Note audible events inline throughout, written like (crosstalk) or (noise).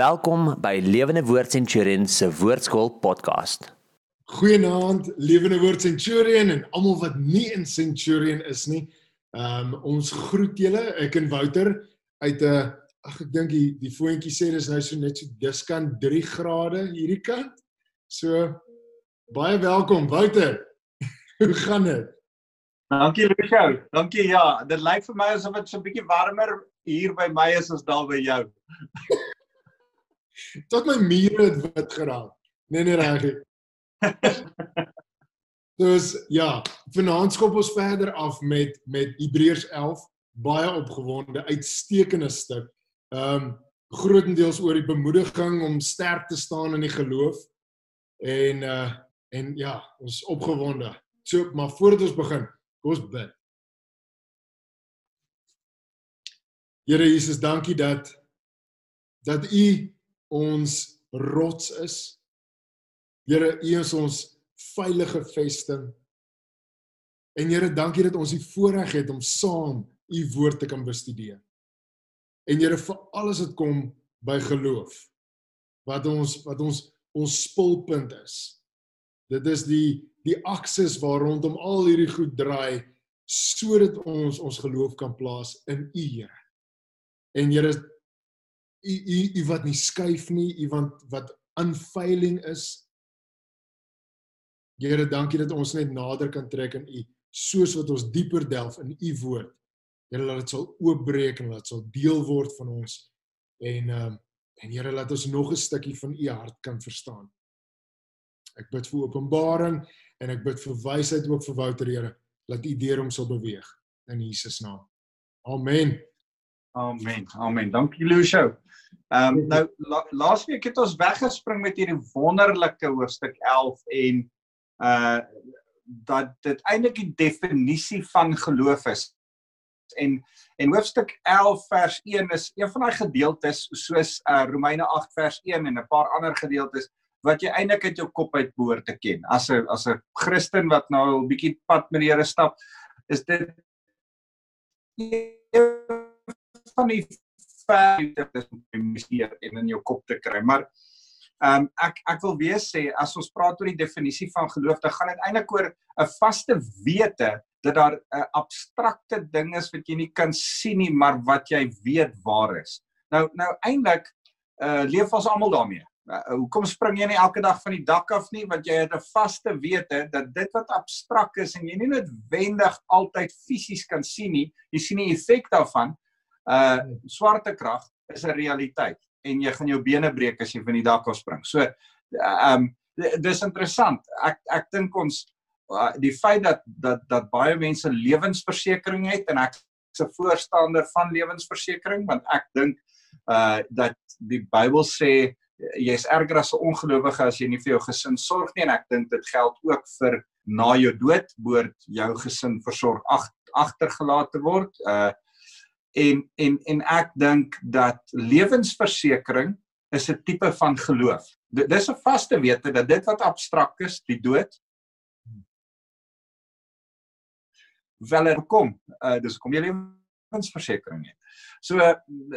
Welkom by Lewende Woord Centurion se Woordskool podcast. Goeienaand, Lewende Woord Centurion en almal wat nie in Centurion is nie. Ehm um, ons groet julle, ek en Wouter uit 'n ag ek dink die die voetjie sê dis nou so net so diskant 3 grade hierdie kant. So baie welkom Wouter. (laughs) Hoe gaan dit? Dankie Lucio. Dankie ja, dit lyk vir my asof dit so 'n bietjie warmer hier by my is as daar by jou. (laughs) tot my mure het wit geraak. Nee nee reg. dus (laughs) ja, vanaand skop ons verder af met met Hebreërs 11, baie opgewonde, uitstekende stuk. Ehm um, grootendeels oor die bemoediging om sterk te staan in die geloof. En uh en ja, ons opgewonde. So, maar voordat ons begin, kom ons bid. Here Jesus, dankie dat dat U ons rots is. Here, U is ons veilige vesting. En Here, dankie dat ons die voorreg het om saam U woord te kan bestudeer. En Here, vir alles wat kom by geloof, wat ons wat ons ons spulpunt is. Dit is die die aksis waar rondom al hierdie goed draai sodat ons ons geloof kan plaas in U Here. En Here, u u u wat nie skuif nie, u wat wat aanveiling is. Here, dankie dat ons net nader kan trek aan u soos wat ons dieper delf in u woord. Here, laat dit sal oopbreek en laat dit sal deel word van ons. En ehm uh, en Here, laat ons nog 'n stukkie van u hart kan verstaan. Ek bid vir openbaring en ek bid vir wysheid ook vir Wouter, Here. Laat u deur hom sal beweeg in Jesus naam. Amen. Amen. Amen. Dankie Lucio. Ehm um, nou la, laasweek het ons weggespring met hierdie wonderlike hoofstuk 11 en uh dat dit eintlik die definisie van geloof is. En en hoofstuk 11 vers 1 is een van daai gedeeltes soos uh Romeine 8 vers 1 en 'n paar ander gedeeltes wat jy eintlik uit jou kop uit behoort te ken. As 'n as 'n Christen wat nou 'n bietjie pad met die Here stap, is dit van die missier en in jou kop te kry. Maar ehm um, ek ek wil weer sê as ons praat oor die definisie van geloof, dan gaan dit eintlik oor 'n vaste wete dat daar 'n abstrakte ding is wat jy nie kan sien nie, maar wat jy weet waar is. Nou nou eintlik uh leef ons almal daarmee. Uh, hoekom spring jy nie elke dag van die dak af nie want jy het 'n vaste wete dat dit wat abstrak is en jy nie noodwendig altyd fisies kan sien nie, jy sien die effek daarvan, uh swarte krag is 'n realiteit en jy gaan jou bene breek as jy van die dak af spring. So um, dis interessant. Ek ek dink ons uh, die feit dat dat dat baie mense lewensversekering het en ek 'n voorstander van lewensversekering want ek dink uh dat die Bybel sê jy's erger as 'n ongelowige as jy nie vir jou gesin sorg nie en ek dink dit geld ook vir na jou dood behoort jou gesin versorg ag agtergelaat te word. Uh en en en ek dink dat lewensversekering is 'n tipe van geloof. Dis 'n vaste wete dat dit wat abstrakt is, die dood wel er kom. Uh dis kom jy lewensversekering het. So uh,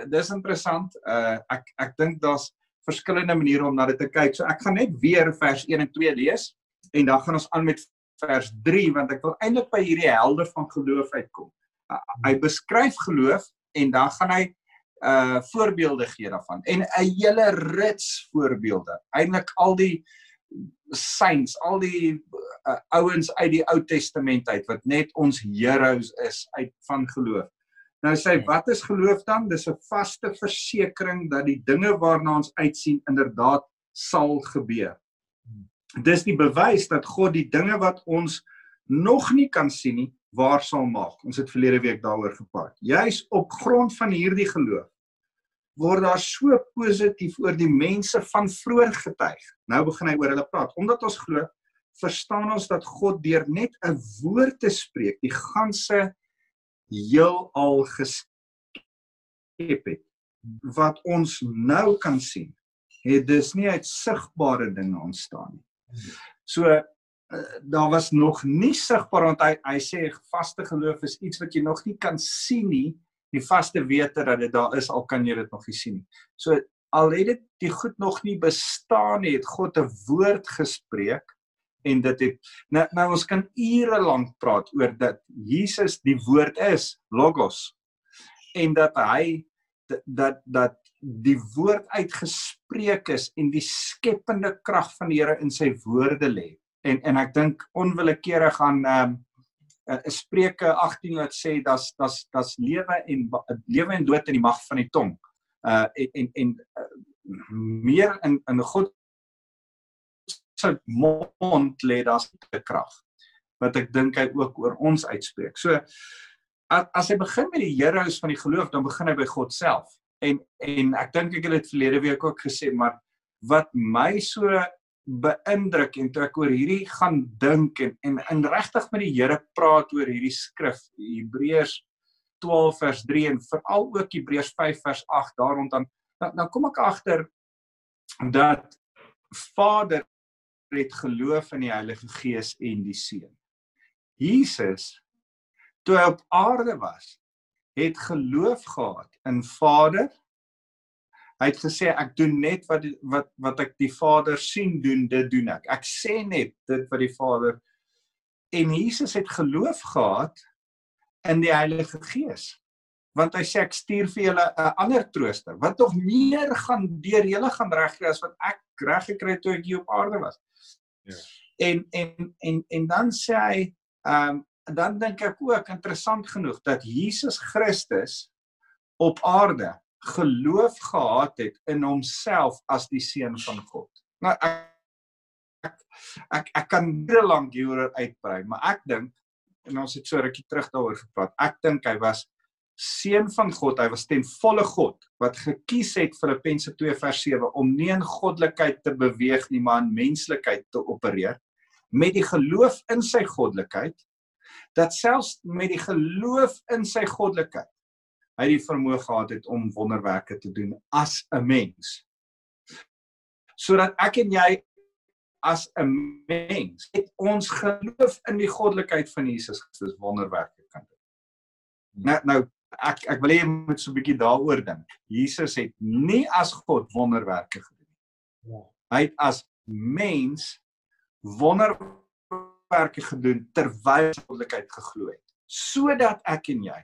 dis interessant. Uh ek ek dink daar's verskillende maniere om na dit te kyk. So ek gaan net weer vers 1 en 2 lees en dan gaan ons aan met vers 3 want ek wil eintlik by hierdie helder van geloof uitkom hy beskryf geloof en dan gaan hy uh voorbeelde gee daarvan en 'n hele rits voorbeelde. Eintlik al die saints, al die uh, ouens uit die Ou Testament uit wat net ons heroes is uit van geloof. Nou sê hy, wat is geloof dan? Dis 'n vaste versekering dat die dinge waarna ons uitsien inderdaad sal gebeur. Dis die bewys dat God die dinge wat ons nog nie kan sien nie, waar sal maak. Ons het verlede week daaroor gepraat. Juis op grond van hierdie geloof word daar so positief oor die mense van vroeër getuig. Nou begin hy oor hulle praat. Omdat ons glo, verstaan ons dat God deur net 'n woord te spreek die ganse heelal geskep het wat ons nou kan sien. Het dus nie uit sigbare dinge ontstaan nie. So daar was nog nie sigbaar want hy hy sê vaste geloof is iets wat jy nog nie kan sien nie die vaste wete dat dit daar is al kan jy dit nog nie sien nie so al het dit die goed nog nie bestaan nie, het God 'n woord gespreek en dit het nou, nou ons kan ure lank praat oor dat Jesus die woord is, logos. En dat hy dat dat die woord uitgespreek is en die skepende krag van die Here in sy woorde lê. En en ek dink onwillekeurig gaan ehm um, uh, Spreuke 18 wat sê dat's dat's dat's lewe en lewe en dood in die mag van die tong. Uh en en, en uh, meer in in God se mond lê daar 'n krag wat ek dink hy ook oor ons uitspreek. So as, hy begin met die heroes van die geloof, dan begin hy by God self. En en ek dink ek het dit verlede week ook gesê, maar wat my so beïndruk en toe ek oor hierdie gaan dink en en in regtig met die Here praat oor hierdie skrif Hebreërs 12 vers 3 en veral ook Hebreërs 5 vers 8 daar rond dan dan, dan kom ek agter dat Vader het geloof in die Heilige Gees en die Seun. Jesus toe hy op aarde was, het geloof gehad in Vader Hy het gesê ek doen net wat wat wat ek die Vader sien doen, dit doen ek. Ek sê net dit wat die Vader en Jesus het geloof gehad in die Heilige Gees. Want hy sê ek stuur vir julle 'n ander trooster wat nog meer gaan deur julle gaan regkry as wat ek reg gekry het toe ek hier op aarde was. Ja. En en en en dan sê hy ehm um, dan dink ek ook interessant genoeg dat Jesus Christus op aarde geloof gehad het in homself as die seun van God. Nou ek ek ek, ek kan baie lank hieroor uitbrei, maar ek dink en ons het so rukkie terug daaroor gepraat. Ek dink hy was seun van God, hy was ten volle God wat gekies het Filippense 2 vers 7 om nie in goddelikheid te beweeg nie, maar in menslikheid te opereer met die geloof in sy goddelikheid dat selfs met die geloof in sy goddelikheid hy die vermoë gehad het om wonderwerke te doen as 'n mens. Sodat ek en jy as 'n mens het ons geloof in die goddelikheid van Jesus Christus wonderwerke kan doen. Nou nou ek ek wil hê jy moet so 'n bietjie daaroor dink. Jesus het nie as God wonderwerke gedoen nie. Ja. Hy het as mens wonderwerke gedoen terwyl hy goddelikheid geglo het sodat ek en jy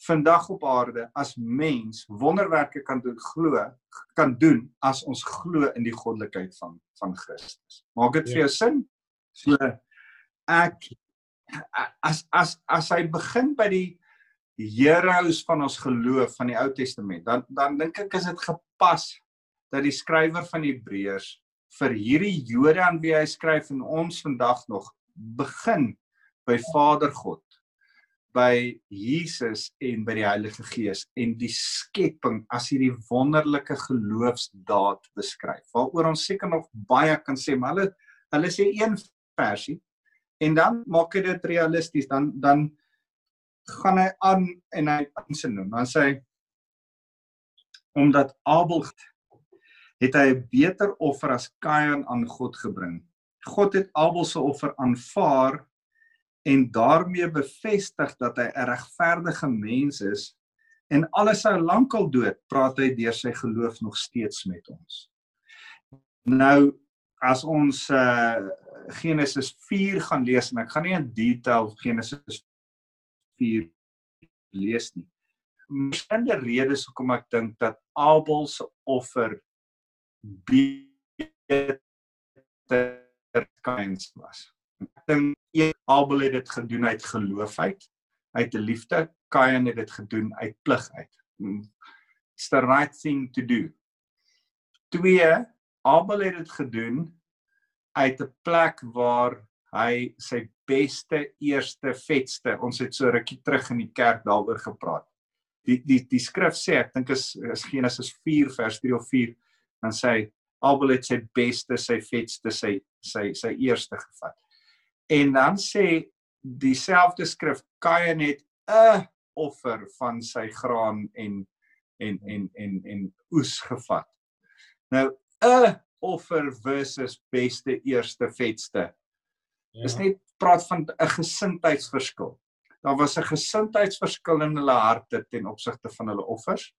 vandag op aarde as mens wonderwerke kan doen glo kan doen as ons glo in die goddelikheid van van Christus. Maak dit ja. vir jou sin? So ek as as as hy begin by die heroes van ons geloof van die Ou Testament, dan dan dink ek is dit gepas dat die skrywer van Hebreërs vir hierdie Jode aan wie hy skryf en ons vandag nog begin by Vader God by Jesus en by die Heilige Gees en die skepping as hierdie wonderlike geloofsdaad beskryf. Waaroor ons seker nog baie kan sê, maar hulle hulle sê een versie en dan maak hy dit realisties, dan dan gaan hy aan en hy aansin noem. Dan sê hy omdat Abel het hy 'n beter offer as Kain aan God gebring. God het Abel se offer aanvaar en daarmee bevestig dat hy 'n regverdige mens is en alles sou lankal dood, praat hy deur sy geloof nog steeds met ons. Nou as ons uh Genesis 4 gaan lees en ek gaan nie in detail Genesis 4 lees nie. Verskillende redes hoekom ek dink dat Abel se offer beter kans was. Ek dink Abel het dit gedoen uit geloof uit, uit 'n liefde. Kain het dit gedoen uit plig uit. Hmm. It's the right thing to do. Twee, Abel het dit gedoen uit 'n plek waar hy sy beste, eerste, vetste. Ons het so rukkie terug in die kerk daaroor gepraat. Die die die skrif sê, ek dink is is Genesis 4 vers 3 of 4, dan sê hy Abel het sy beste, sy vetste, sy sy sy eerste gevat. En dan sê dieselfde skrif Kain het 'n offer van sy graan en en en en en oes gevat. Nou 'n offer versus beste eerste vetste. Ja. Dis net praat van 'n gesindheidsverskil. Daar was 'n gesindheidsverskil in hulle harte ten opsigte van hulle offers.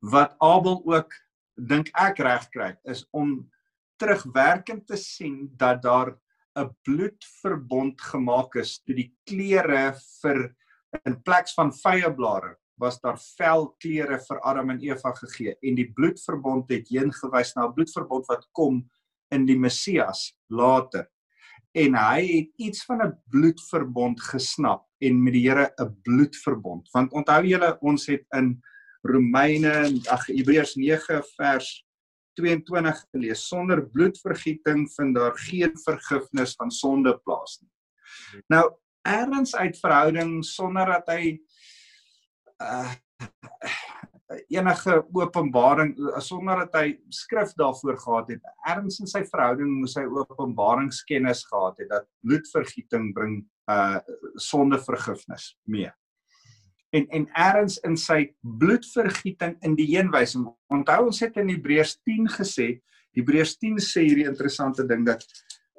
wat Abel ook dink ek reg kry is om terugwerkend te sien dat daar 'n bloedverbond gemaak is toe die klere vir in plek van vyeblare was daar velklere vir Adam en Eva gegee en die bloedverbond het heen gewys na 'n bloedverbond wat kom in die Messias later. En hy het iets van 'n bloedverbond gesnap en met die Here 'n bloedverbond. Want onthou julle ons het in Romeine ag Hebreërs 9 vers 22 gelees sonder bloedvergieting vind daar geen vergifnis van sonde plaas nie. Nou erns uit verhouding sonder dat hy uh enige openbaring sonder dat hy skrif daarvoor gehad het. Erns in sy verhouding moes hy openbaringskennis gehad het dat bloedvergieting bring uh sondevergifnis mee. En en erns in sy bloedvergieting in die heenwysing. Onthou ons het in Hebreërs 10 gesê, Hebreërs 10 sê hierdie interessante ding dat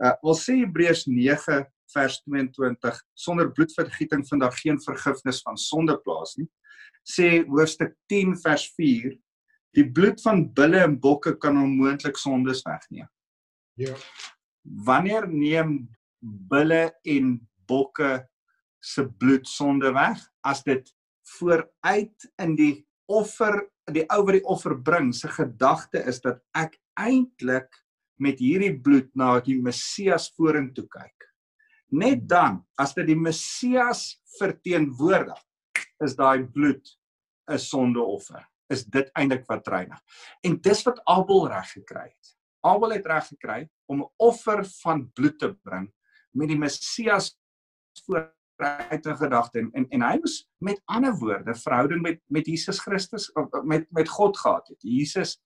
uh wil sê Hebreërs 9 vers 22 sonder bloedvergieting vind daar geen vergifnis van sonde plaas nie sê hoofstuk 10 vers 4 die bloed van bulle en bokke kan onmoontlik sondes wegneem. Ja. Wanneer neem bulle en bokke se bloed sonde weg as dit vooruit in die offer die ou wat die offer bring se gedagte is dat ek eintlik met hierdie bloed na die Messias vorentoe kyk. Net dan as dit die Messias verteenwoordig is daai bloed 'n sondeoffer. Is dit eintlik wat reinig? En dis wat Abel reg gekry het. Abel het reg gekry om 'n offer van bloed te bring met die Messias vooruit in gedagte en, en en hy was met ander woorde verhouding met met Jesus Christus met met God gehad het. Jesus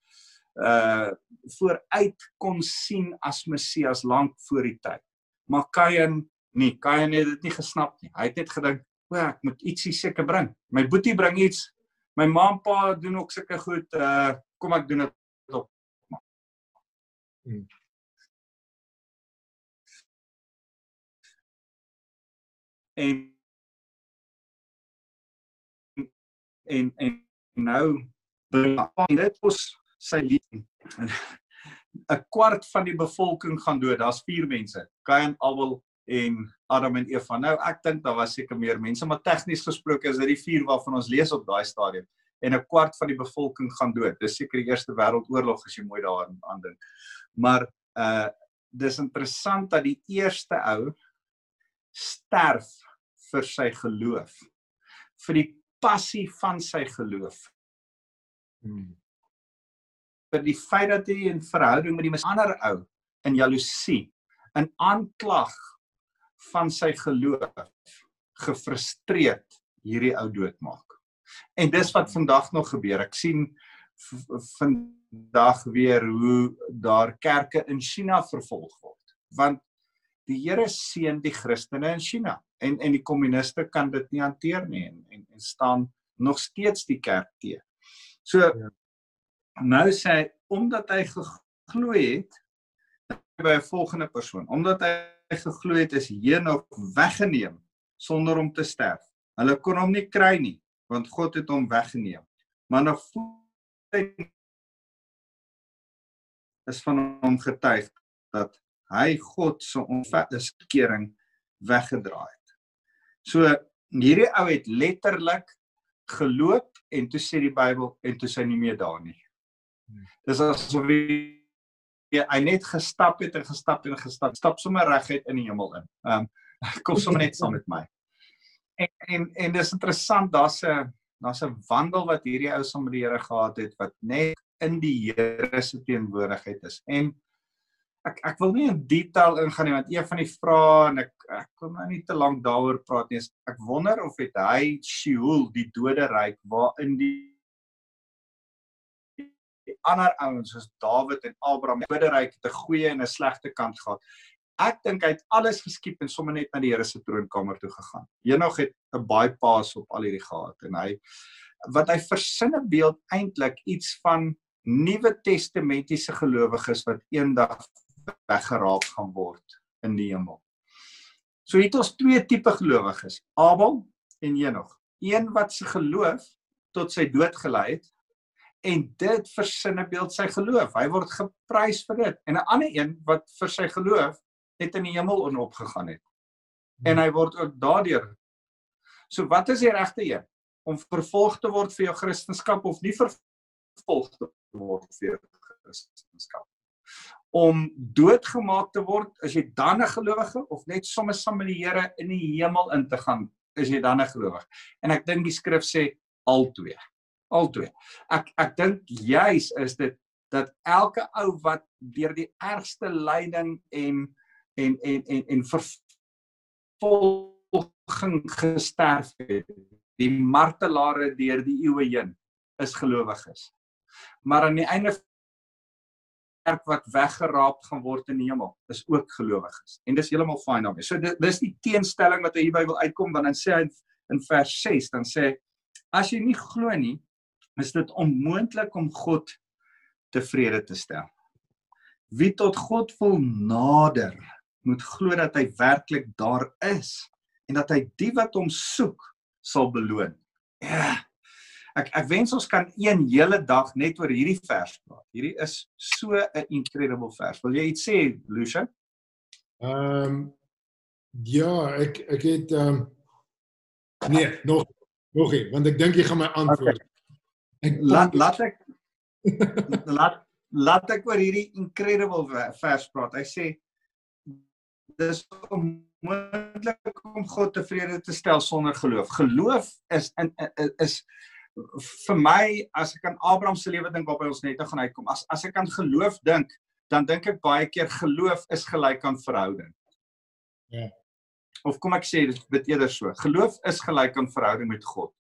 uh vooruit kon sien as Messias lank voor die tyd. Maar Kain nee, Kain het dit nie gesnap nie. Hy het net gedink o, ek moet ietsie seker bring. My boetie bring iets. My ma en pa doen ook sulke goed. Uh kom ek doen dit op. Hmm. En en en nou bring dit ons sy lief. (laughs) 'n kwart van die bevolking gaan dood. Daar's 4 mense. Kain, Abel en Adam en Eva. Nou ek dink daar was seker meer mense, maar tegnies gesproke is dit die vier waarvan ons lees op daai stadium en 'n kwart van die bevolking gaan dood. Dis seker die Eerste Wêreldoorlog as jy mooi daaraan aandink. Maar uh dis interessant dat die eerste ou sterf vir sy geloof. vir die passie van sy geloof. Hmm. vir die feit dat hy in verhouding met die ander ou in jaloesie in aanklag van sy geloof gefrustreerd hierdie ou doodmaak. En dis wat vandag nog gebeur. Ek sien vandag weer hoe daar kerke in China vervolg word. Want die Here seën die Christene in China en en die kommuniste kan dit nie hanteer nie en en, en staan nog steeds die kerk te. So ja. nou sê hy omdat hy geglo het by 'n volgende persoon, omdat hy geglo het is Henog weggeneem sonder om te sterf. Hulle kon hom nie kry nie want God het hom weggeneem. Maar nog is van hom getuig dat hy God se onverskering weggedraai het. So hierdie ou het letterlik geloop en toe sê die Bybel en toe sy nie meer daar nie. Dis asof hy hy net gestap het en gestap en gestap, stap sommer reguit in die hemel in. Ehm um, (laughs) kom sommer net saam met my. En en en dis interessant, daar's 'n daar's 'n wandel wat hierdie ou saam met die Here gehad het wat net in die Here se teenwoordigheid is. En ek ek wil nie in detail ingaan nie want een van die vrae en ek ek wil nou nie te lank daaroor praat nie. Ek wonder of het hy Sheol, die doderyk waarin die die ander ouens soos Dawid en Abraham, Bidderyk het 'n goeie en 'n slegte kant gehad. Ek dink hy het alles geskiep en sommer net na die Here se troonkamer toe gegaan. Henog het 'n bypass op al hierdie gehad en hy wat hy versinne beeld eintlik iets van Nuwe Testamentiese gelowiges wat eendag weggeraap gaan word in die hemel. So het ons twee tipe gelowiges, Abel en Henog. Een wat se geloof tot sy dood gelei het en dit versinnebeeld sy geloof. Hy word geprys vir dit. En 'n ander een wat vir sy geloof net in die hemel on opgegaan het. En hy word ook daardeur. So wat is die regte een? Om vervolg te word vir jou kristendom of nie vervolg te word vir jou kristendom? Om doodgemaak te word, is jy dan 'n gelowige of net sommer saam met die Here in die hemel in te gaan, is jy dan 'n gelowige? En ek dink die skrif sê albei albei. Ek ek dink juis is dit dat elke ou wat deur die ergste lyding en en en en en vervolging gesterf het, die martelare deur die eeue heen is gelowiges. Maar aan die einde kerk wat weggeraap gaan word in die hemel is ook gelowiges. En dis heeltemal fyn daarmee. So dis die teenstelling wat hy hierby wil uitkom want dan sê hy in vers 6 dan sê as jy nie glo nie is dit onmoontlik om God tevrede te stel. Wie tot God wil nader, moet glo dat hy werklik daar is en dat hy die wat hom soek sal beloon. Ja. Ek ek wens ons kan een hele dag net oor hierdie vers praat. Hierdie is so 'n incredible vers. Wil jy iets sê, Lucia? Ehm um, ja, ek ek het ehm um, nee, nog nog nie, want ek dink jy gaan my antwoord. Okay. Ek laat laat ek (laughs) laat laat ek oor hierdie incredible vers praat. Hy sê dis onmoontlik om God tevrede te stel sonder geloof. Geloof is in is vir my as ek aan Abraham se lewe dink waarop ons net nou gaan uitkom. As as ek aan geloof dink, dan dink ek baie keer geloof is gelyk aan verhouding. Ja. Of kom ek sê dit eerder so. Geloof is gelyk aan verhouding met God.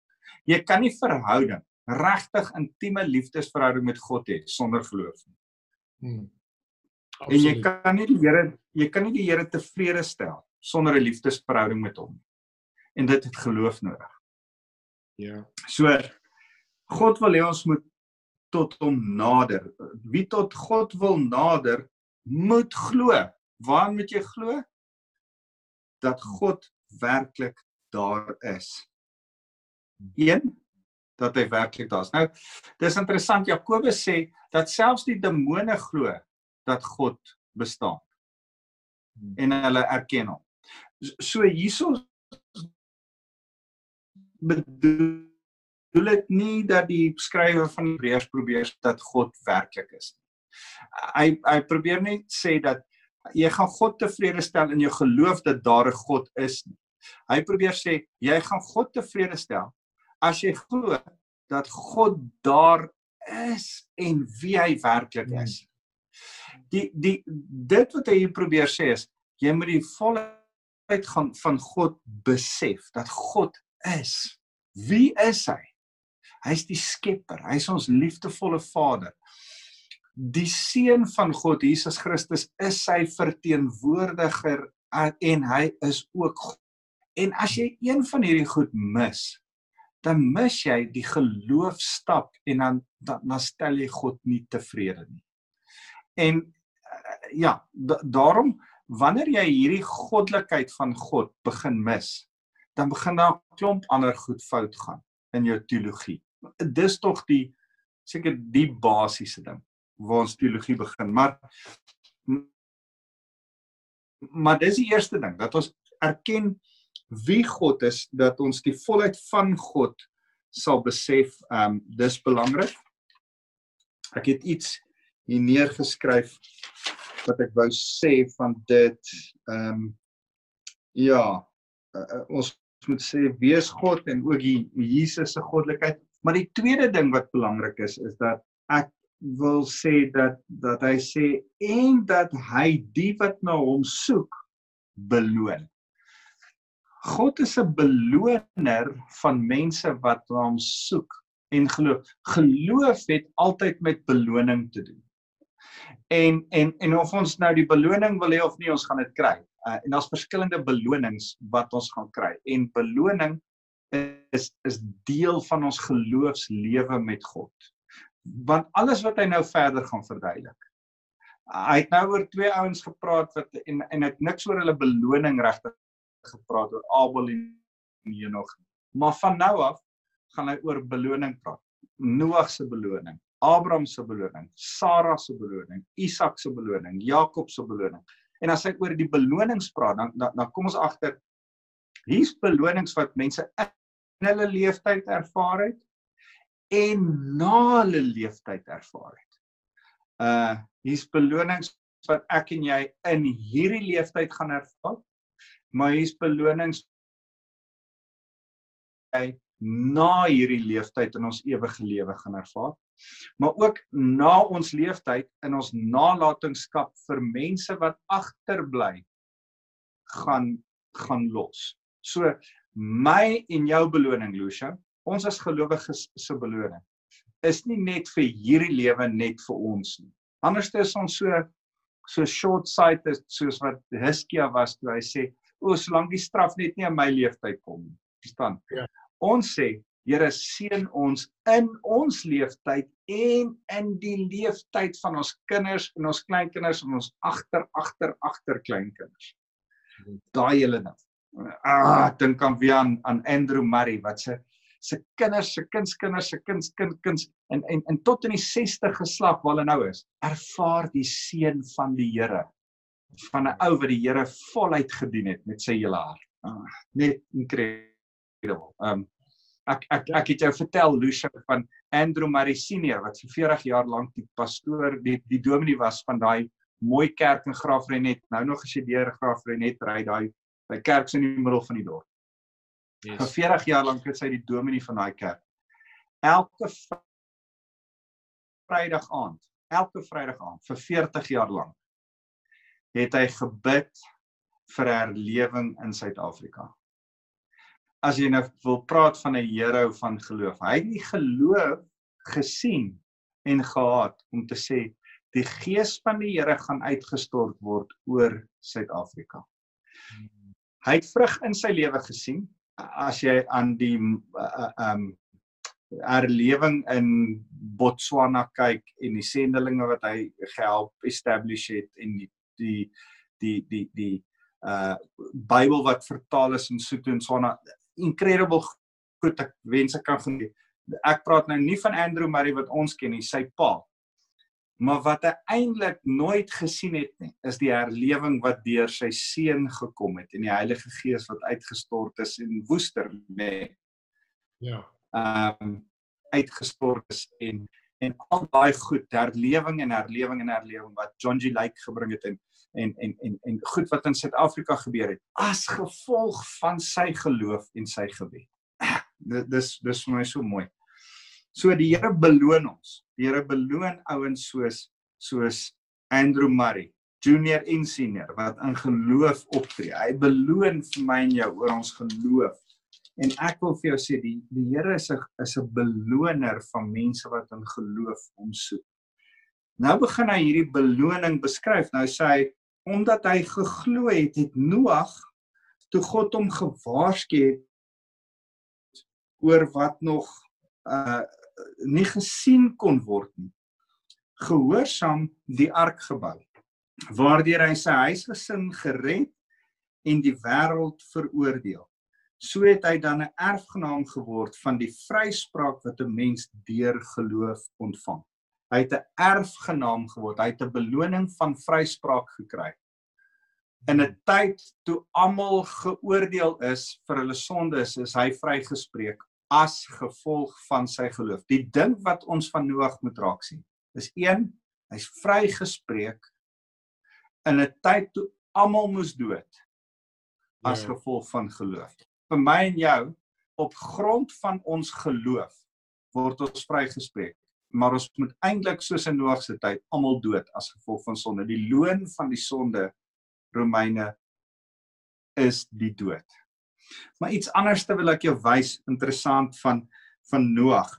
Jy kan nie verhouding regtig intieme liefdesverhouding met God het sonder geloof nie. Hmm. En jy kan nie die Here jy kan nie die Here tevrede stel sonder 'n liefdesverhouding met hom. En dit het geloof nodig. Ja. So God wil hê ons moet tot hom nader. Wie tot God wil nader, moet glo. Waar moet jy glo? Dat God werklik daar is. 1 dat hy werklik daar is. Nou, dis interessant Jakobus sê dat selfs die demone glo dat God bestaan. En hulle erken hom. So hierso bedoel dit nie dat die skrywer van Hebreërs probeer dat God werklik is. Hy hy probeer net sê dat jy gaan God tevrede stel in jou geloof dat daar 'n God is. Hy probeer sê jy gaan God tevrede stel as jy glo dat God daar is en wie hy werklik hmm. is. Die die dit wat hy probeer sê is jy moet die volheid gaan van God besef dat God is. Wie is hy? Hy's die skepper. Hy's ons liefdevolle Vader. Die seun van God Jesus Christus is sy verteenwoordiger en hy is ook God. En as jy een van hierdie goed mis, dan mis jy die geloofstap en dan dan, dan stel jy God nie tevrede nie. En uh, ja, da, daarom wanneer jy hierdie goddelikheid van God begin mis, dan begin daar 'n klomp ander goed fout gaan in jou teologie. Dis tog die seker die basiese ding waar ons teologie begin, maar maar dis die eerste ding dat ons erken wie God is dat ons die volheid van God sal besef. Ehm um, dis belangrik. Ek het iets hier neergeskryf wat ek wou sê van dit ehm um, ja, uh, ons moet sê wees God en ook die Jesus se goddelikheid. Maar die tweede ding wat belangrik is is dat ek wil sê dat dat hy sê en dat hy die wat na hom soek beloon. God is 'n beloner van mense wat hom soek en glo. Geloof het altyd met beloning te doen. En en en of ons nou die beloning wil hê of nie, ons gaan dit kry. Uh, en daar's verskillende belonings wat ons gaan kry. En beloning is is deel van ons geloofslewe met God. Want alles wat hy nou verder gaan verduidelik. Hy het nou oor twee ouens gepraat wat en en het niks oor hulle beloning regtig gepraat oor Abel en Henog. Maar van nou af gaan hy oor beloning praat. Noag se beloning, Abraham se beloning, Sara se beloning, Isak se beloning, Jakob se beloning. En as ek oor die belonings praat, dan dan, dan kom ons agter hier's belonings wat mense hulle lewenstyd ervaar het en na hulle lewenstyd ervaar het. Uh hier's belonings wat ek en jy in hierdie lewenstyd gaan ervaar, maar hier's belonings hy na hierdie lewenstyd in ons ewige lewe gaan ervaar maar ook na ons lewenstyd in ons nalatenskap vir mense wat agterbly gaan gaan los. So my en jou beloning Lucia, ons as gelowiges se beloning is nie net vir hierdie lewe net vir ons nie. Anders is ons so so short-sighted soos wat Hiskia was toe hy sê, "O, solank die straf net nie in my lewenstyd kom nie." Verstaan? Ja. Ons sê Here seën ons in ons leeftyd en in die leeftyd van ons kinders en ons kleinkinders en ons agter agter agter kleinkinders. Daai hele ding. Ah, dink aan wie aan aan Andrew Murray wat se se kinders, se kindskinders, se kinds kind kinds en en en tot in die 60 geslag waar hulle nou is, ervaar die seën van die Here van 'n ou wat die Here voluit gedien het met sy hele hart. Ah, net incredible. Um ek ek ek het jou vertel Lucia van Andrew Murray senior wat vir 40 jaar lank die pastoor die die dominee was van daai mooi kerk in Graafrenet. Nou nog as jy deur Graafrenet ry daai by kerk in die middel van die dorp. Yes. Vir 40 jaar lank het sy die dominee van daai kerk. Elke Vrydag aand, elke Vrydag aand vir 40 jaar lank het hy gebid vir herlewing in Suid-Afrika as jy nou wil praat van 'n Here van geloof. Hy het die geloof gesien en gehad om te sê die gees van die Here gaan uitgestort word oor Suid-Afrika. Hy het vrug in sy lewe gesien as jy aan die uh, um herlewing in Botswana kyk en die sendelinge wat hy gehelp establish het en die die die die die uh Bybel wat vertaal is in Sotho en Swana incredible goed ek wens ek kan genoem. Ek praat nou nie van Andrew Murray wat ons ken nie, sy pa. Maar wat hy eintlik nooit gesien het nie, is die herlewing wat deur sy seun gekom het en die Heilige Gees wat uitgestort is en woester lê. Ja. Ehm um, uitgestort is en en al daai goed, herlewing en herlewing en herlewing wat John G Lake gebring het en en en en en goed wat in Suid-Afrika gebeur het as gevolg van sy geloof en sy gebed. (clears throat) Dis dis vir my so mooi. So die Here beloon ons. Die Here beloon ouens soos soos Andrew Murray, junior en senior wat in geloof optree. Hy beloon vir my en jou oor ons geloof. En ek wil vir jou sê die die Here is 'n is 'n beloner van mense wat in geloof hom soek. Nou begin hy hierdie beloning beskryf. Nou sê hy omdat hy geglo het, het Noag toe God hom gewaarsku het oor wat nog uh nie gesien kon word nie. Gehoorsaam die ark gebou waardeur hy sy huisgesin gered en die wêreld veroordeel. So het hy dan 'n erfgenaam geword van die vryspraak wat 'n mens deur geloof ontvang. Hy het 'n erfgenaam geword. Hy het 'n beloning van vryspraak gekry. In 'n tyd toe almal geoordeel is vir hulle sondes, is hy vrygespreek as gevolg van sy geloof. Die ding wat ons van Noag moet raak sien, is een, hy's vrygespreek in 'n tyd toe almal moes dood as ja. gevolg van geloof. Vir my en jou op grond van ons geloof word ons vrygespreek maar ons moet eintlik soos in Noag se tyd almal dood as gevolg van sonde. Die loon van die sonde Romeine is die dood. Maar iets anders te wil ek jou wys interessant van van Noag.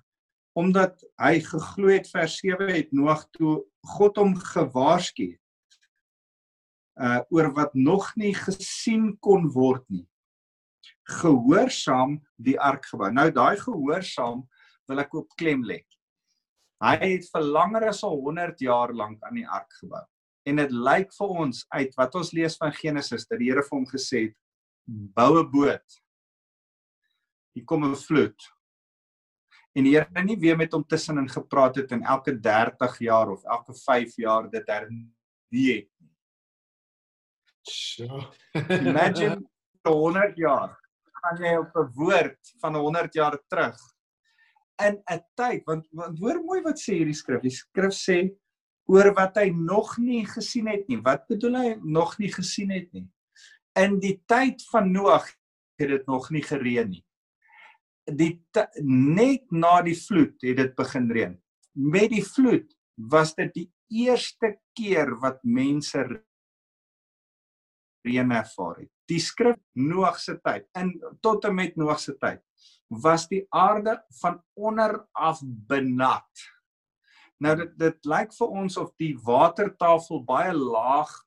Omdat hy geglo het vers 7 het Noag toe God hom gewaarsku uh oor wat nog nie gesien kon word nie. Gehoorsaam die ark gebou. Nou daai gehoorsaam wil ek op klem lê. Hy het vir langer as 100 jaar lank aan die ark gebou. En dit lyk vir ons uit wat ons lees van Genesis dat die Here vir hom gesê het: "Bou 'n boot. Hier kom 'n vloed. en die Here nie weer met hom tussenin gepraat het en elke 30 jaar of elke 5 jaar dit hernie het nie. Sjoe. Imagine (laughs) vir 100 jaar gaan jy op 'n woord van 100 jaar terug in 'n tyd want want hoor mooi wat sê hierdie skrif. Die skrif sê oor wat hy nog nie gesien het nie. Wat bedoel hy nog nie gesien het nie? In die tyd van Noag het dit nog nie gereën nie. Die net na die vloed het dit begin reën. Met die vloed was dit die eerste keer wat mense reën ervaar het. Die skrif Noag se tyd in tot en met Noag se tyd was die aarde van onder af benat. Nou dit dit lyk vir ons of die watertafel baie laag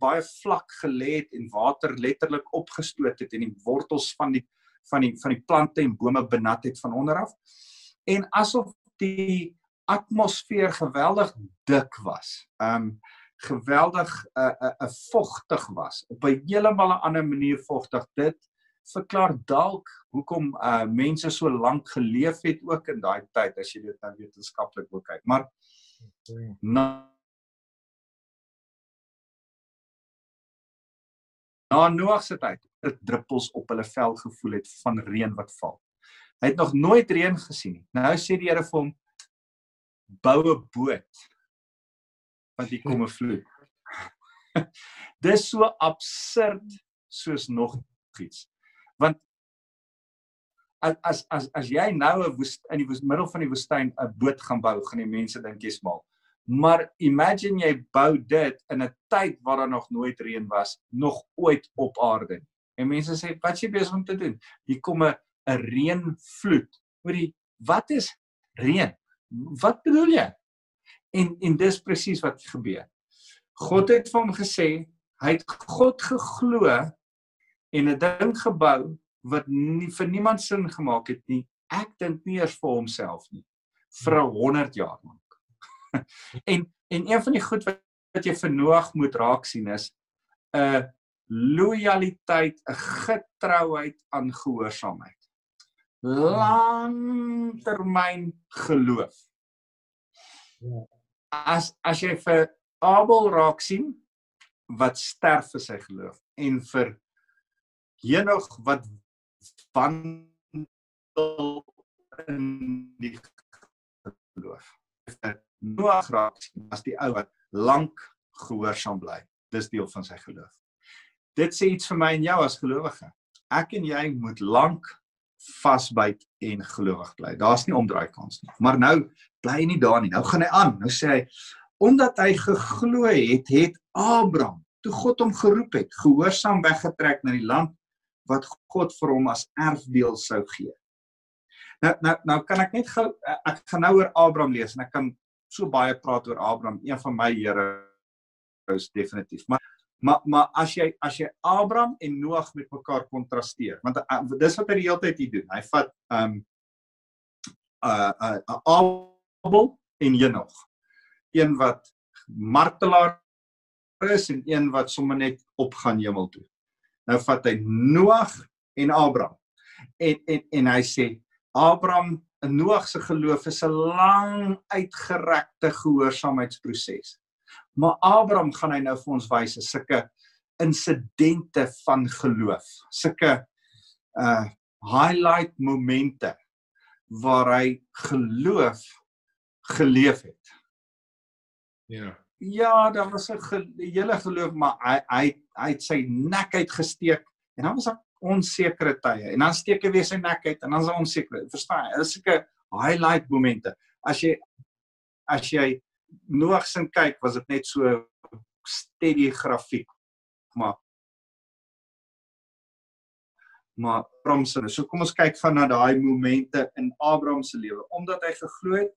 baie vlak gelê het en water letterlik opgestoot het en die wortels van die van die van die plante en bome benat het van onder af. En asof die atmosfeer geweldig dik was. Um geweldig 'n uh, 'n uh, uh, vogtig was. Op 'n heeltemal 'n ander manier vogtig. Dit verklaar dalk hoekom uh mense so lank geleef het ook in daai tyd as jy dit nou wetenskaplik wil kyk. Maar na na Noag se tyd het druppels op hulle vel gevoel het van reën wat val. Hy het nog nooit reën gesien nie. Nou sê die Here vir hom bou 'n boot want hier kom 'n vloed. (laughs) Dis so absurd soos nog iets want as as as jy nou 'n in die middel van die woestyn 'n boot gaan bou, gaan die mense dink jy's mal. Maar imagine jy bou dit in 'n tyd waar daar nog nooit reën was, nog ooit op aarde. En mense sê, "Wat jy besig om te doen? Hier kom 'n 'n reënvloed." Hoorie, wat is reën? Wat bedoel jy? En en dis presies wat gebeur. God het vir hom gesê, hy het God geglo en 'n ding gebou wat nie vir niemand sin gemaak het nie. Ek dink nie eers vir homself nie vir 100 jaar lank. (laughs) en en een van die goed wat, wat jy vir Noag moet raak sien is 'n loyaliteit, 'n getrouheid aan gehoorsaamheid. Langtermyn geloof. As as jy vir Abel raak sien wat sterf vir sy geloof en vir Henog wat wandel in die geloof. Noag raak as die ou wat lank gehoorsaam bly. Dis deel van sy geloof. Dit sê iets vir my en jou as gelowige. Ek en jy moet lank vasbyt en gelowig bly. Daar's nie omdraai kans nie. Maar nou bly hy nie daar nie. Nou gaan hy aan. Nou sê hy omdat hy geglo het, het Abraham toe God hom geroep het, gehoorsaam weggetrek na die land wat God vir hom as erfdeel sou gee. Nou nou nou kan ek net gou ek gaan nou oor Abraham lees en ek kan so baie praat oor Abraham, een van my here is definitief. Maar maar maar as jy as jy Abraham en Noag met mekaar kontrasteer, want uh, dis wat hy die hele tyd hier doen. Hy vat um uh uh, uh Abel en Henog. Een wat martelaar is en een wat sommer net opgaan hemel toe. Nou vat hy Noag en Abraham. En en en hy sê Abraham en Noag se geloof is 'n lang uitgerekte gehoorsaamheidsproses. Maar Abraham gaan hy nou vir ons wys is sulke insidente van geloof, sulke uh highlight momente waar hy geloof geleef het. Ja. Ja, daar was 'n ge hele geloof, maar hy hy hy het sy nek uitgesteek en dan was daar onsekere tye. En dan steek hy weer sy nek uit en dan is daar onseker. Verstaan jy? Dit is sulke highlight momente. As jy as jy Noag se kyk, was dit net so steady grafiek. Maar maar Abraham se. So kom ons kyk van na daai momente in Abraham se lewe. Omdat hy geglo het,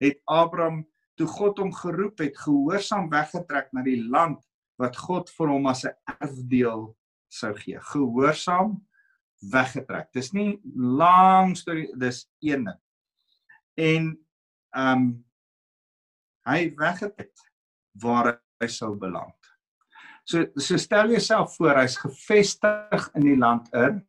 het Abraham toe God hom geroep het, gehoorsaam weggetrek na die land wat God vir hom as 'n erfdeel sou gee. Gehoorsaam weggetrek. Dis nie lang storie, dis een ding. En ehm um, hy weggetrek waar hy sou beland. So so stel jouself voor hy's gevestig in die land in.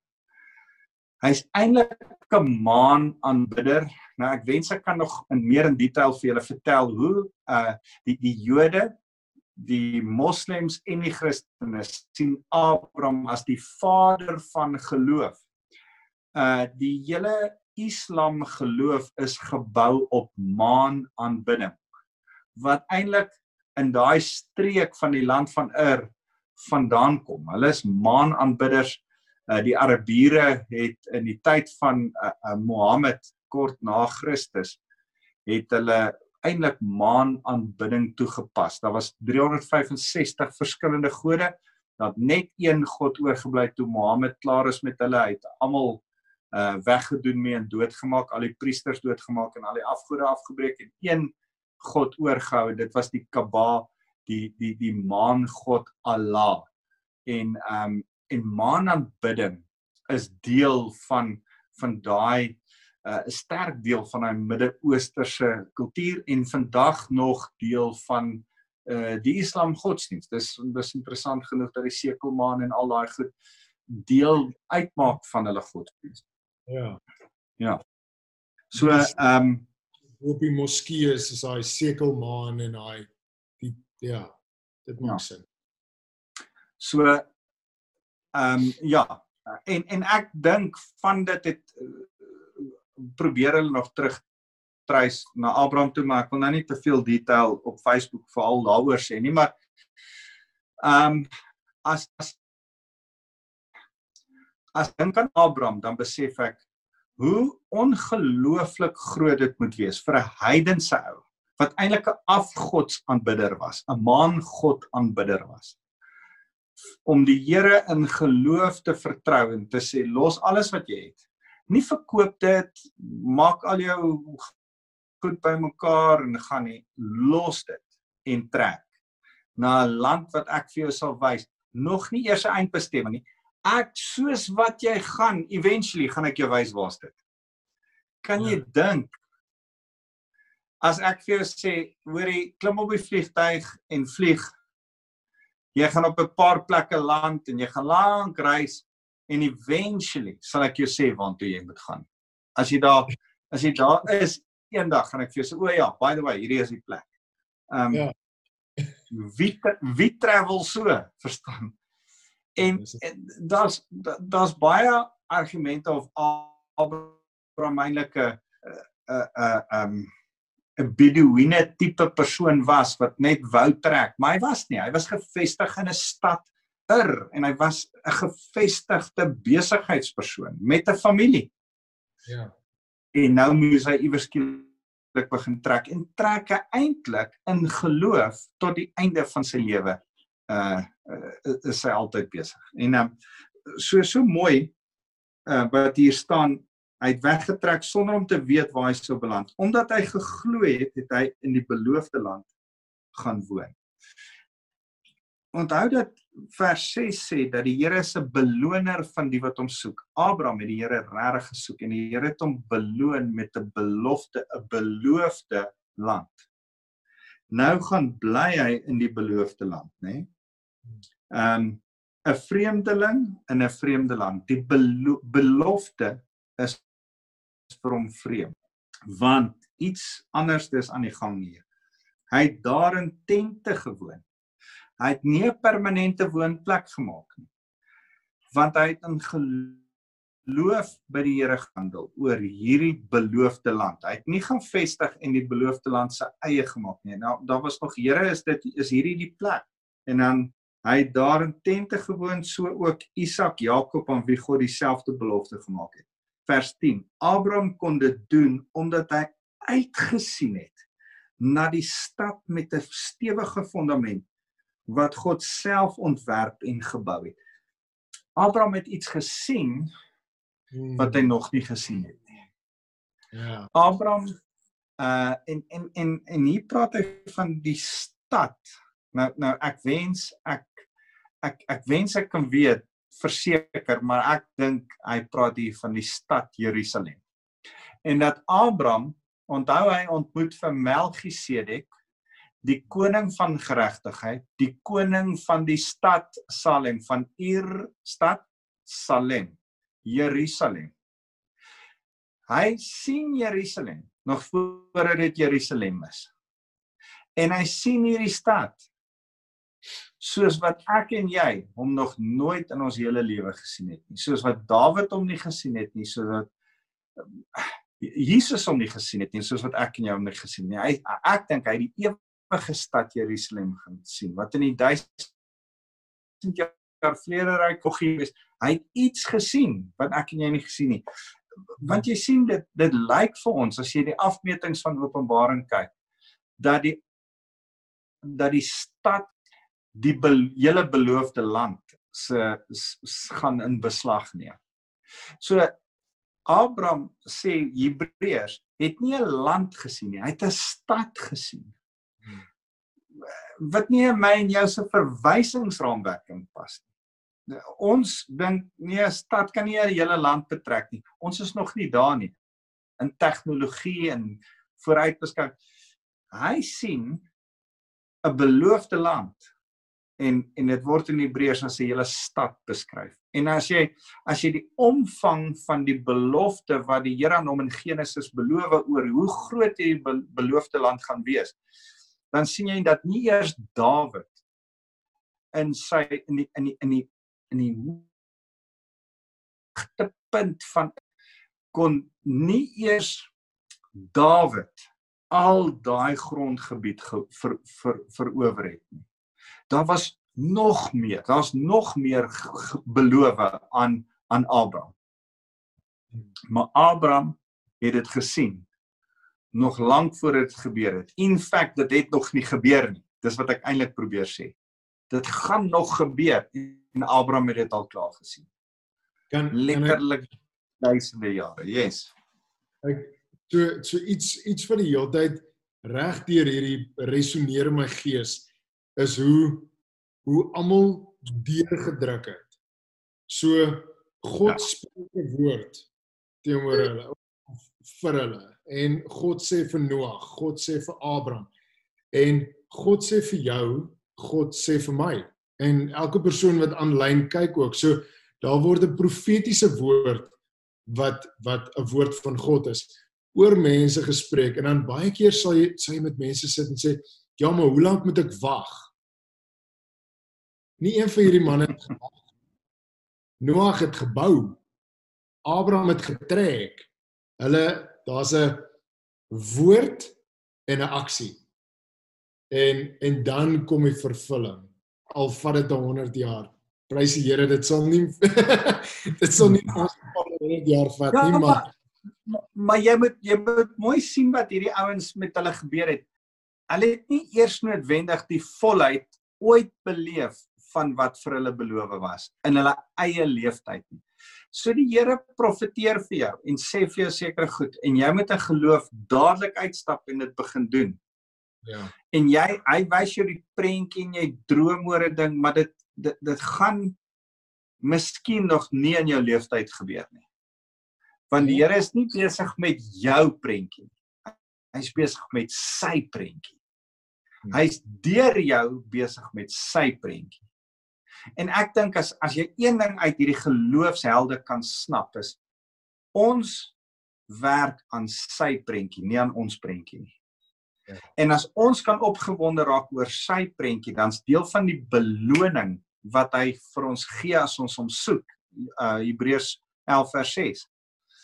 Hy's eintlik 'n maan aanbidder nou ek wens ek kan nog in meer in detail vir julle vertel hoe uh die die Jode, die moslems en die Christene sien Abraham as die vader van geloof. Uh die hele Islam geloof is gebou op maan aanbidding wat eintlik in daai streek van die land van Ur vandaan kom. Hulle is maanaanbidders. Uh, die Arabiere het in die tyd van uh, uh, Mohammed kort na Christus het hulle eintlik maanaanbidding toegepas. Daar was 365 verskillende gode. Dat net een God oorgebly toe Mohammed klaar is met hulle. Hy het almal uh weggedoen mee en doodgemaak, al die priesters doodgemaak en al die afgode afgebreek en een God oorgehou. Dit was die Kaaba, die die die maangod Allah. En um, en maanaanbidding is deel van van daai 'n uh, sterk deel van daai Midde-Oosterse kultuur en vandag nog deel van uh die Islam godsdienst. Dis dis interessant genoeg dat die sekelmaan en al daai goed deel uitmaak van hulle godsdienst. Ja. Ja. So ehm um, op die moskee is is daai sekelmaan en daai die ja, dit maak ja. sin. So ehm um, ja, en en ek dink van dit het probeer hulle nog terug treis na Abraham toe maar ek wil nou nie te veel detail op Facebook veral daaroor sê nie maar ehm um, as as as dink aan Abraham dan besef ek hoe ongelooflik groot dit moet wees vir 'n heidense ou wat eintlik 'n afgodsaanbidder was, 'n maangod aanbidder was. Om die Here in geloof te vertrou en te sê los alles wat jy het. Nie verkoop dit, maak al jou goed bymekaar en gaan nie, los dit en trek na 'n land wat ek vir jou sal wys. Nog nie eers 'n eindbestemming nie ek soos wat jy gaan eventually gaan ek jou wys waar's dit. Kan jy ja. dink as ek vir jou sê, hoorie, klim op die vliegtyg en vlieg. Jy gaan op 'n paar plekke land en jy gaan lank reis en eventually sal ek jou sê waartoe jy moet gaan. As jy daar as jy daar is eendag gaan ek vir jou sê, o ja, by the way, hierdie is die plek. Ehm um, ja. wie wie travel so, verstaan? En daar's daar's baie argumente of Abraham eintlik 'n 'n 'n um 'n Bedouine tipe persoon was wat net wou trek, maar hy was nie. Hy was gevestig in 'n stad Ur en hy was 'n gevestigde besigheidspersoon met 'n familie. Ja. En nou moes hy iewers skielik begin trek en trek hy eintlik in geloof tot die einde van sy lewe uh, uh is sy altyd besig. En um so so mooi uh wat hier staan, hy het weggetrek sonder om te weet waar hy sou beland. Omdat hy geglo het, het hy in die beloofde land gaan woon. Onthou dat vers 6 sê dat die Here is 'n beloner van die wat hom soek. Abraham het die Here regtig gesoek en die Here het hom beloon met 'n belofte, 'n beloofde land. Nou gaan bly hy in die beloofde land, nê? Nee? Ehm um, 'n vreemdeling in 'n vreemde land. Die belo belofte is vir hom vreemd want iets anders is aan die gang hier. Hy het daar in tente gewoon. Hy het nie 'n permanente woonplek gemaak nie. Want hy het in geloof by die Here gehandel oor hierdie beloofde land. Hy het nie gaan vestig en die beloofde land se eie gemaak nie. Nou daar was nog Here is dit is hierdie die plek. En dan Hy het daar in tente gewoon, so ook Isak, Jakob aan wie God dieselfde belofte gemaak het. Vers 10. Abraham kon dit doen omdat hy uitgesien het na die stad met 'n stewige fondament wat God self ontwerp en gebou het. Abraham het iets gesien wat hy nog nie gesien het nie. Ja. Abraham uh en en en en hier praat hy van die stad. Nou nou ek wens ek ek ek wens ek kan weet verseker, maar ek dink hy praat hier van die stad Jerusalem. En dat Abraham, onthou hy ontmoet vir Melchisedek, die koning van geregtigheid, die koning van die stad Salem van Ur stad Salem, Jerusalem. Hy sien Jerusalem nog voor dit Jerusalem is. En hy sien hierdie stad soos wat ek en jy hom nog nooit in ons hele lewe gesien het nie. Soos wat Dawid hom nie gesien het nie, soos wat Jesus hom nie gesien het nie, soos wat ek en jy hom nie gesien nie. Hy ek dink hy die ewige stad Jerusalem gaan sien wat in die duisend jaar vlere ryk nog hier is. Hy het iets gesien wat ek en jy nie gesien nie want jy sien dit dit lyk vir ons as jy die afmetings van Openbaring kyk dat die dat die stad die be, hele beloofde land se gaan in beslag neem. So Abraham sê Hebreërs het nie 'n land gesien nie, hy het 'n stad gesien. Wat nie in my en jou se verwysingsraamwerk pas nie ons dink nee, 'n stad kan nie 'n hele land betrek nie. Ons is nog nie daar nie in tegnologie en vooruitbeskik. Hy sien 'n beloofde land en en dit word in Hebreërs as 'n hele stad beskryf. En as jy as jy die omvang van die belofte wat die Here aan hom in Genesis beloof oor hoe groot hierdie beloofde land gaan wees, dan sien jy dat nie eers Dawid in sy in die in die in die in die hoogtepunt van kon nie eers Dawid al daai grondgebied ver, ver, verower het nie. Daar was nog meer, daar's nog meer belowe aan aan Abraham. Maar Abraham het dit gesien nog lank voor dit gebeur het. In feite dit het nog nie gebeur nie. Dis wat ek eintlik probeer sê. Dit gaan nog gebeur en Abraham het dit al klaar gesien. Kan letterlik duisende jare. Yes. Ek so so iets iets van die heeltyd reg deur hierdie resoneer my gees is hoe hoe almal deurgedruk het. So God ja. spreek 'n woord teenoor hulle vir hulle en God sê vir Noag, God sê vir Abraham en God sê vir jou, God sê vir my en elke persoon wat aanlyn kyk ook. So daar word 'n profetiese woord wat wat 'n woord van God is oor mense gespreek en dan baie keer sal jy sal jy met mense sit en sê ja maar hoe lank moet ek wag? Nie een van hierdie manne het gewag. Noag het gebou. Abraham het getrek. Hulle daar's 'n woord en 'n aksie. En en dan kom die vervulling al vat dit 100 jaar. Prys die Here, dit sal nie (laughs) dit sal nie ons 100 jaar vat ja, nie, maar maar, maar jy moet jy moet mooi sien wat hierdie ouens met hulle gebeur het. Hulle het nie eers noodwendig die volheid ooit beleef van wat vir hulle beloof was in hulle eie lewenstyd nie. So die Here profeteer vir jou en sê vir jou seker goed en jy moet in geloof dadelik uitstap en dit begin doen. Ja. En jy hy wys jou die prentjie en jy droom oor 'n ding, maar dit dit dit gaan miskien nog nie in jou lewenstyd gebeur nie. Want die Here is nie besig met jou prentjie nie. Hy's besig met sy prentjie. Hmm. Hy's deur jou besig met sy prentjie. En ek dink as as jy een ding uit hierdie geloofshelde kan snap is ons werk aan sy prentjie, nie aan ons prentjie nie. Ja. En as ons kan opgewonde raak oor sy prentjie, dan's deel van die beloning wat hy vir ons gee as ons hom soek. Uh Hebreërs 11 vers 6.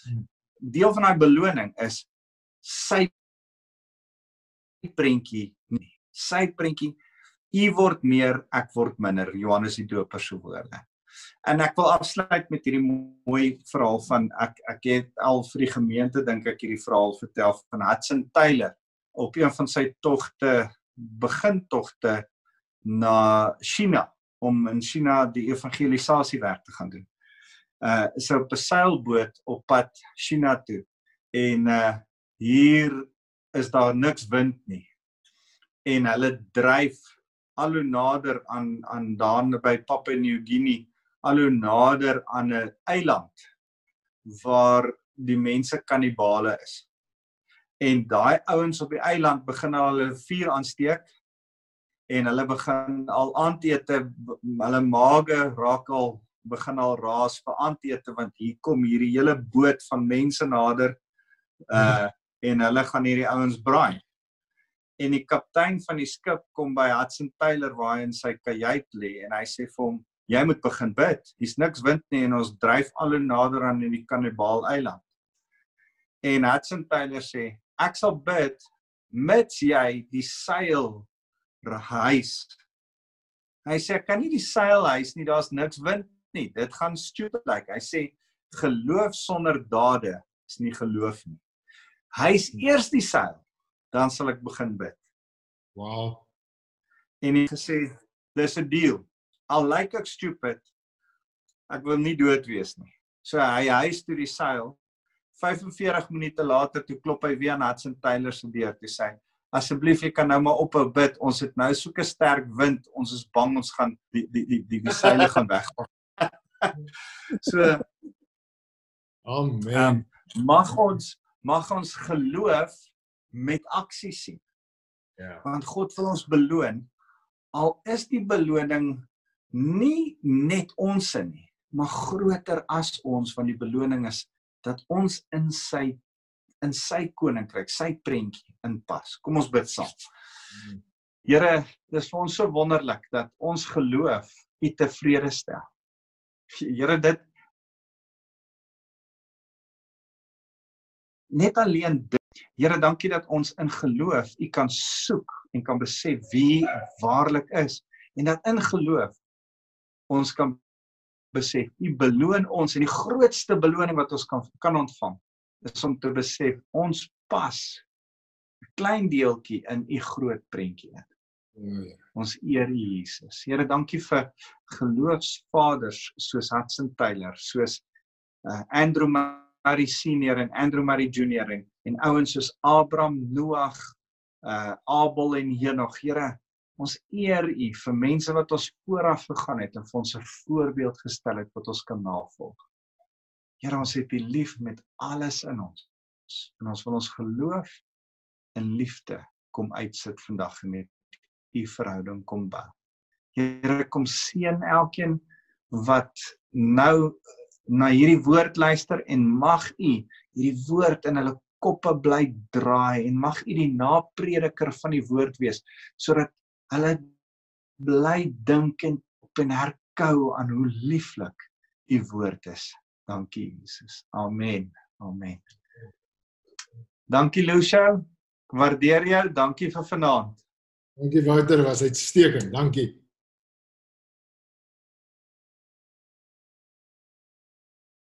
Hmm. Deel van daai beloning is sy prentjie nie. Sy prentjie u word meer, ek word minder. Johannes die Doper se woorde. En ek wil afsluit met hierdie mooi verhaal van ek ek het al vir die gemeente dink ek hierdie verhaal vertel van Hudson Taylor op een van sy togte begintogte na China om in China die evangelisasie werk te gaan doen. Uh so op 'n seilboot op pad China toe. En uh hier is daar niks wind nie. En hulle dryf al hoe nader aan aan daar by Papua New Guinea, al hoe nader aan 'n eiland waar die mense kannibale is en daai ouens op die eiland begin al hulle vuur aansteek en hulle begin al aandete hulle maage raak al begin al raas vir aandete want hier kom hierdie hele boot van mense nader Uh en hulle gaan hierdie ouens braai. En die kaptein van die skip kom by Hudson Taylor waar hy in sy kajuit lê en hy sê vir hom jy moet begin bid. Hier's niks wind nie en ons dryf al hoe nader aan die Kannibaal eiland. En Hudson Taylor sê ek sal bid mits jy die seil reis. Hy sê kan nie die seil huis nie, daar's niks wind nie. Dit gaan stupid lyk. Like. Hy sê geloof sonder dade is nie geloof nie. Hy's eers die seil, dan sal ek begin bid. Wow. En hy gesê dis 'n deal. Al lyk ek stupid, ek wil nie dood wees nie. So hy huis toe die seil. 45 minute later toe klop hy weer aan Hudson Taylor se deur toe sê asseblief jy kan nou maar ophou bid. Ons het nou so 'n sterk wind. Ons is bang ons gaan die die die die, die seile gaan weg. (laughs) so Amen. um, mag ons mag ons geloof met aksie sien. Ja. Want God wil ons beloon. Al is die beloning nie net ons in nie, maar groter as ons van die beloning is dat ons in sy in sy koninkryk, sy prentjie inpas. Kom ons bid saam. Here, dis vir ons so wonderlik dat ons geloof U tevrede stel. Here, dit net alleen dit. Here, dankie dat ons in geloof U kan soek en kan besef wie waarlik is en dat in geloof ons kan besef U beloon ons en die grootste beloning wat ons kan kan ontvang is om te besef ons pas 'n klein deeltjie in U groot prentjie in. Ja. Ons eer U Jesus. Here, dankie vir geloofsvaders soos Hudson Taylor, soos uh, Andrew Murray senior en Andrew Murray junior en, en ouens soos Abraham, Noag, uh Abel en Henog. Here, ons eer U vir mense wat ons vooraf gegaan het en vir ons 'n voorbeeld gestel het wat ons kan navolg. Here, ons het U lief met alles in ons. En ons wil ons geloof in liefde kom uitsit vandag en met U verhouding kom bou. Here, kom seën elkeen wat nou na hierdie woord luister en mag U hierdie woord in hulle koppe bly draai en mag U die naprediker van die woord wees sodat hulle bly dink en op en herkou aan hoe lieflik U woord is. Dankie Jesus. Amen. Amen. Dankie Lucia. Waardeer jou. Dankie vir vanaand. Dankie Wouter, was uitstekend. Dankie.